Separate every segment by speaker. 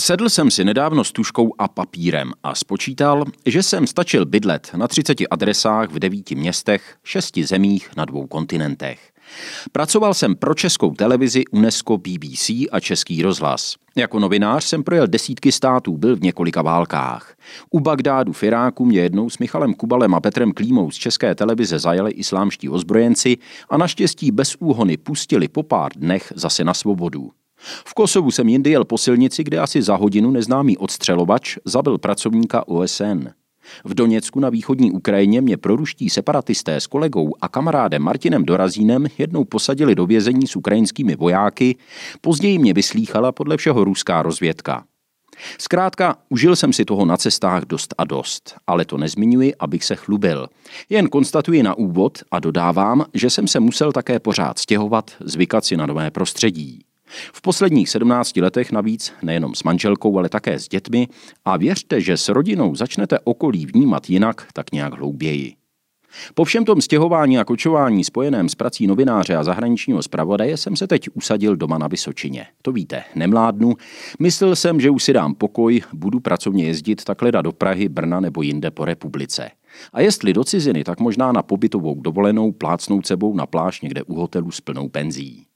Speaker 1: Sedl jsem si nedávno s tuškou a papírem a spočítal, že jsem stačil bydlet na 30 adresách v devíti městech, šesti zemích na dvou kontinentech. Pracoval jsem pro českou televizi, UNESCO, BBC a Český rozhlas. Jako novinář jsem projel desítky států, byl v několika válkách. U Bagdádu v Iráku mě jednou s Michalem Kubalem a Petrem Klímou z České televize zajali islámští ozbrojenci a naštěstí bez úhony pustili po pár dnech zase na svobodu. V Kosovu jsem jindy jel po silnici, kde asi za hodinu neznámý odstřelovač zabil pracovníka OSN. V Doněcku na východní Ukrajině mě proruští separatisté s kolegou a kamarádem Martinem Dorazínem jednou posadili do vězení s ukrajinskými vojáky, později mě vyslýchala podle všeho ruská rozvědka. Zkrátka, užil jsem si toho na cestách dost a dost, ale to nezmiňuji, abych se chlubil. Jen konstatuji na úvod a dodávám, že jsem se musel také pořád stěhovat, zvykat si na nové prostředí. V posledních 17 letech navíc nejenom s manželkou, ale také s dětmi a věřte, že s rodinou začnete okolí vnímat jinak, tak nějak hlouběji. Po všem tom stěhování a kočování spojeném s prací novináře a zahraničního zpravodaje jsem se teď usadil doma na Vysočině. To víte, nemládnu. Myslel jsem, že už si dám pokoj, budu pracovně jezdit takhle do Prahy, Brna nebo jinde po republice. A jestli do ciziny, tak možná na pobytovou dovolenou plácnout sebou na pláž někde u hotelu s plnou penzí.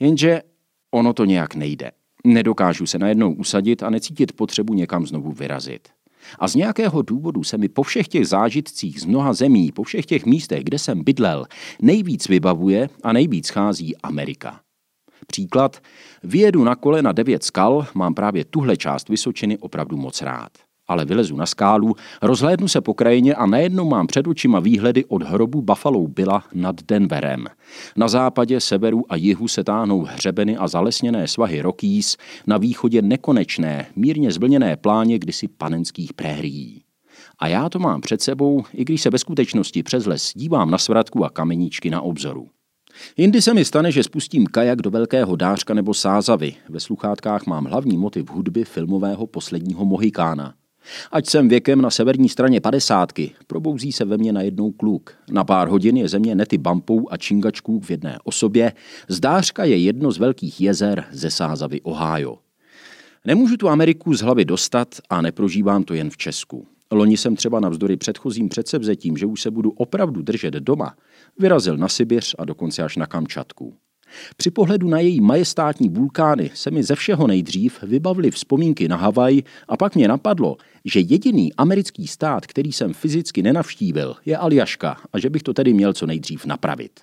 Speaker 1: Jenže Ono to nějak nejde. Nedokážu se najednou usadit a necítit potřebu někam znovu vyrazit. A z nějakého důvodu se mi po všech těch zážitcích z mnoha zemí, po všech těch místech, kde jsem bydlel, nejvíc vybavuje a nejvíc chází Amerika. Příklad, vyjedu na kole na devět skal, mám právě tuhle část Vysočiny opravdu moc rád ale vylezu na skálu, rozhlédnu se po krajině a najednou mám před očima výhledy od hrobu Buffalo Billa nad Denverem. Na západě, severu a jihu se táhnou hřebeny a zalesněné svahy Rockies, na východě nekonečné, mírně zvlněné pláně kdysi panenských préhrií. A já to mám před sebou, i když se ve skutečnosti přes les dívám na svratku a kameníčky na obzoru. Jindy se mi stane, že spustím kajak do Velkého dářka nebo Sázavy. Ve sluchátkách mám hlavní motiv hudby filmového posledního Mohikána. Ať jsem věkem na severní straně padesátky, probouzí se ve mně najednou kluk. Na pár hodin je země nety bampou a čingačků v jedné osobě. Zdářka je jedno z velkých jezer ze Sázavy Ohio. Nemůžu tu Ameriku z hlavy dostat a neprožívám to jen v Česku. Loni jsem třeba navzdory předchozím předsevzetím, že už se budu opravdu držet doma, vyrazil na Sibiř a dokonce až na Kamčatku. Při pohledu na její majestátní vulkány se mi ze všeho nejdřív vybavily vzpomínky na Havaj a pak mě napadlo, že jediný americký stát, který jsem fyzicky nenavštívil, je Aljaška a že bych to tedy měl co nejdřív napravit.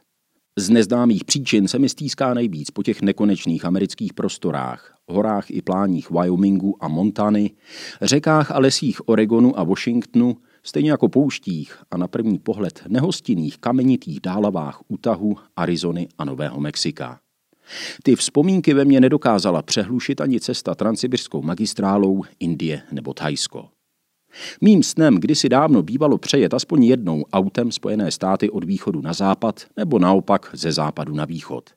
Speaker 1: Z neznámých příčin se mi stýská nejvíc po těch nekonečných amerických prostorách, horách i pláních Wyomingu a Montany, řekách a lesích Oregonu a Washingtonu, stejně jako pouštích a na první pohled nehostinných kamenitých dálavách Utahu, Arizony a Nového Mexika. Ty vzpomínky ve mně nedokázala přehlušit ani cesta transsibirskou magistrálou Indie nebo Thajsko. Mým snem kdysi dávno bývalo přejet aspoň jednou autem Spojené státy od východu na západ nebo naopak ze západu na východ.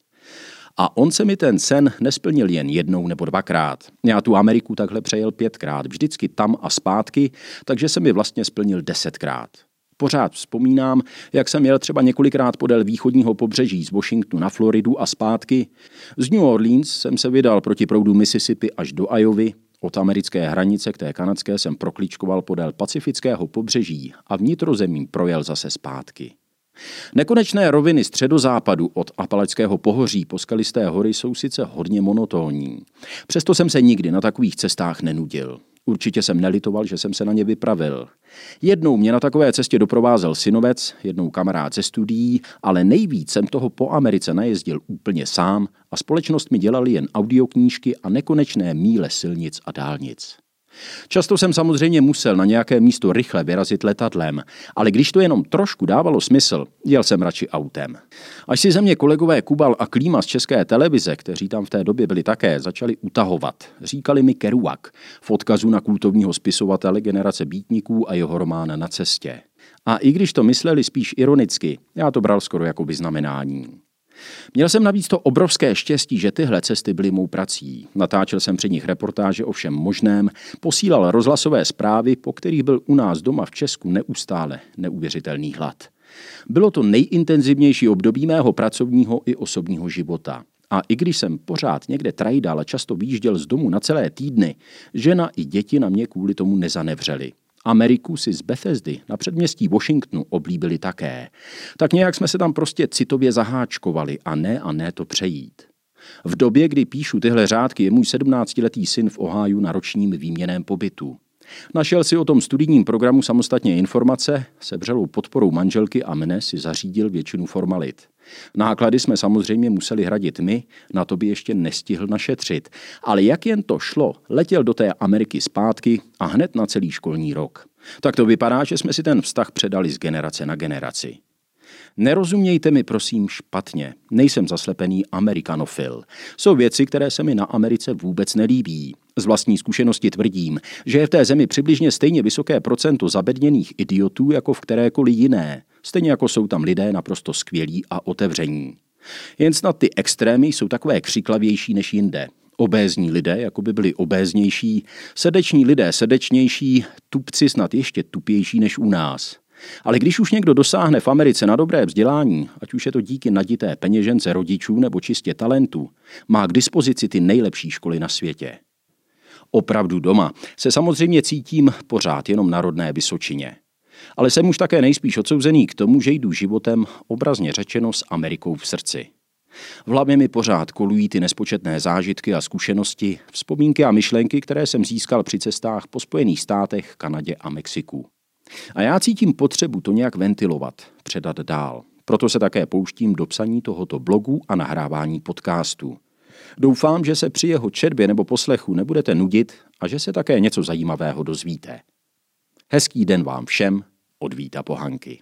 Speaker 1: A on se mi ten sen nesplnil jen jednou nebo dvakrát. Já tu Ameriku takhle přejel pětkrát, vždycky tam a zpátky, takže se mi vlastně splnil desetkrát. Pořád vzpomínám, jak jsem jel třeba několikrát podél východního pobřeží z Washingtonu na Floridu a zpátky. Z New Orleans jsem se vydal proti proudu Mississippi až do Iovy, od americké hranice k té kanadské jsem prokličkoval podél pacifického pobřeží a vnitrozemím projel zase zpátky. Nekonečné roviny středozápadu od Apaleckého pohoří po skalisté hory jsou sice hodně monotónní. Přesto jsem se nikdy na takových cestách nenudil. Určitě jsem nelitoval, že jsem se na ně vypravil. Jednou mě na takové cestě doprovázel synovec, jednou kamarád ze studií, ale nejvíc jsem toho po Americe najezdil úplně sám a společnost mi dělali jen audioknížky a nekonečné míle silnic a dálnic. Často jsem samozřejmě musel na nějaké místo rychle vyrazit letadlem, ale když to jenom trošku dávalo smysl, jel jsem radši autem. Až si ze mě kolegové Kubal a Klíma z české televize, kteří tam v té době byli také, začali utahovat. Říkali mi Kerouac v odkazu na kultovního spisovatele generace býtníků a jeho román Na cestě. A i když to mysleli spíš ironicky, já to bral skoro jako vyznamenání. Měl jsem navíc to obrovské štěstí, že tyhle cesty byly mou prací. Natáčel jsem při nich reportáže o všem možném, posílal rozhlasové zprávy, po kterých byl u nás doma v Česku neustále neuvěřitelný hlad. Bylo to nejintenzivnější období mého pracovního i osobního života. A i když jsem pořád někde trajdal a často výjížděl z domu na celé týdny, žena i děti na mě kvůli tomu nezanevřeli. Ameriku si z Bethesdy na předměstí Washingtonu oblíbili také. Tak nějak jsme se tam prostě citově zaháčkovali a ne a ne to přejít. V době, kdy píšu tyhle řádky, je můj 17-letý syn v Ohio na ročním výměném pobytu. Našel si o tom studijním programu samostatně informace, sebřelou podporou manželky a mne si zařídil většinu formalit. Náklady jsme samozřejmě museli hradit my, na to by ještě nestihl našetřit. Ale jak jen to šlo, letěl do té Ameriky zpátky a hned na celý školní rok. Tak to vypadá, že jsme si ten vztah předali z generace na generaci. Nerozumějte mi prosím špatně, nejsem zaslepený amerikanofil. Jsou věci, které se mi na Americe vůbec nelíbí. Z vlastní zkušenosti tvrdím, že je v té zemi přibližně stejně vysoké procento zabedněných idiotů jako v kterékoliv jiné, stejně jako jsou tam lidé naprosto skvělí a otevření. Jen snad ty extrémy jsou takové křiklavější než jinde. Obézní lidé, jako by byli obéznější, srdeční lidé srdečnější, tupci snad ještě tupější než u nás. Ale když už někdo dosáhne v Americe na dobré vzdělání, ať už je to díky nadité peněžence rodičů nebo čistě talentu, má k dispozici ty nejlepší školy na světě. Opravdu doma se samozřejmě cítím pořád jenom na rodné Vysočině. Ale jsem už také nejspíš odsouzený k tomu, že jdu životem obrazně řečeno s Amerikou v srdci. V hlavě mi pořád kolují ty nespočetné zážitky a zkušenosti, vzpomínky a myšlenky, které jsem získal při cestách po Spojených státech, Kanadě a Mexiku. A já cítím potřebu to nějak ventilovat, předat dál. Proto se také pouštím do psaní tohoto blogu a nahrávání podcastu. Doufám, že se při jeho četbě nebo poslechu nebudete nudit a že se také něco zajímavého dozvíte. Hezký den vám všem od Víta Pohanky.